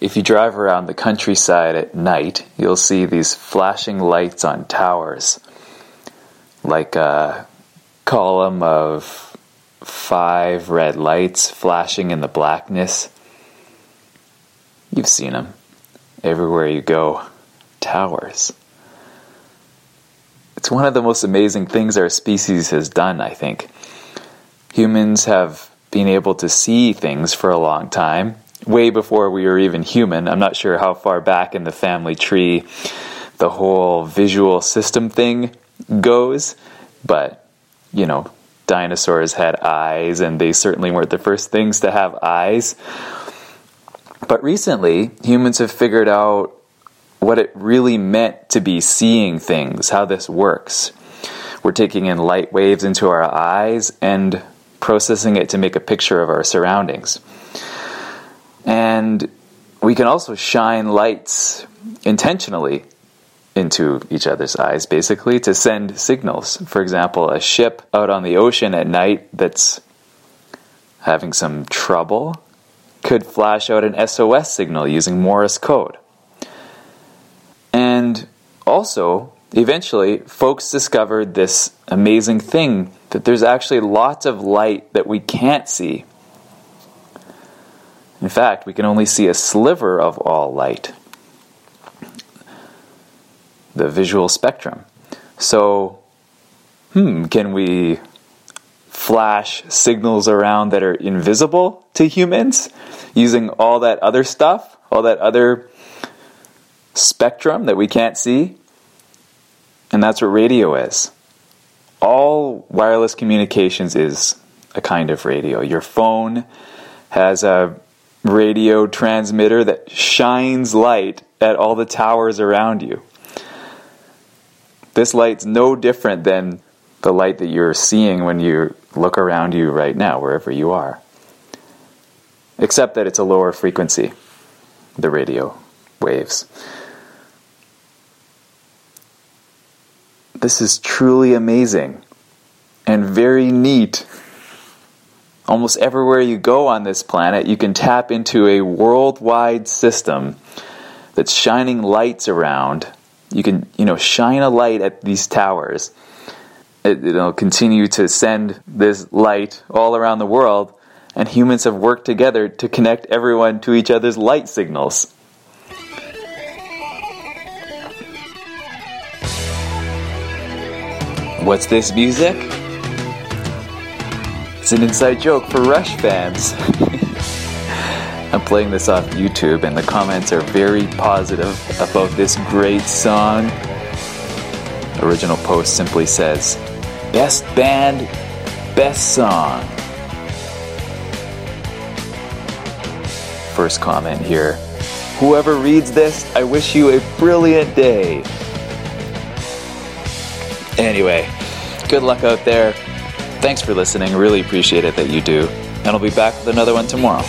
if you drive around the countryside at night, you'll see these flashing lights on towers, like a column of five red lights flashing in the blackness. You've seen them everywhere you go. Towers. It's one of the most amazing things our species has done, I think. Humans have been able to see things for a long time, way before we were even human. I'm not sure how far back in the family tree the whole visual system thing goes, but you know, dinosaurs had eyes, and they certainly weren't the first things to have eyes. But recently, humans have figured out what it really meant to be seeing things, how this works. We're taking in light waves into our eyes and processing it to make a picture of our surroundings. And we can also shine lights intentionally into each other's eyes, basically, to send signals. For example, a ship out on the ocean at night that's having some trouble could flash out an SOS signal using Morse code. And also, eventually, folks discovered this amazing thing that there's actually lots of light that we can't see in fact, we can only see a sliver of all light, the visual spectrum. So, hmm, can we flash signals around that are invisible to humans using all that other stuff, all that other spectrum that we can't see? And that's what radio is. All wireless communications is a kind of radio. Your phone has a radio transmitter that shines light at all the towers around you. This light's no different than the light that you're seeing when you look around you right now, wherever you are. Except that it's a lower frequency, the radio waves. This is truly amazing and very neat almost everywhere you go on this planet, you can tap into a worldwide system that's shining lights around. You can, you know, shine a light at these towers. It, it'll continue to send this light all around the world, and humans have worked together to connect everyone to each other's light signals. What's this music? It's an inside joke for Rush fans. I'm playing this off YouTube, and the comments are very positive about this great song. Original post simply says, Best band, best song. First comment here Whoever reads this, I wish you a brilliant day. Anyway, good luck out there. Thanks for listening. Really appreciate it that you do. And I'll be back with another one tomorrow.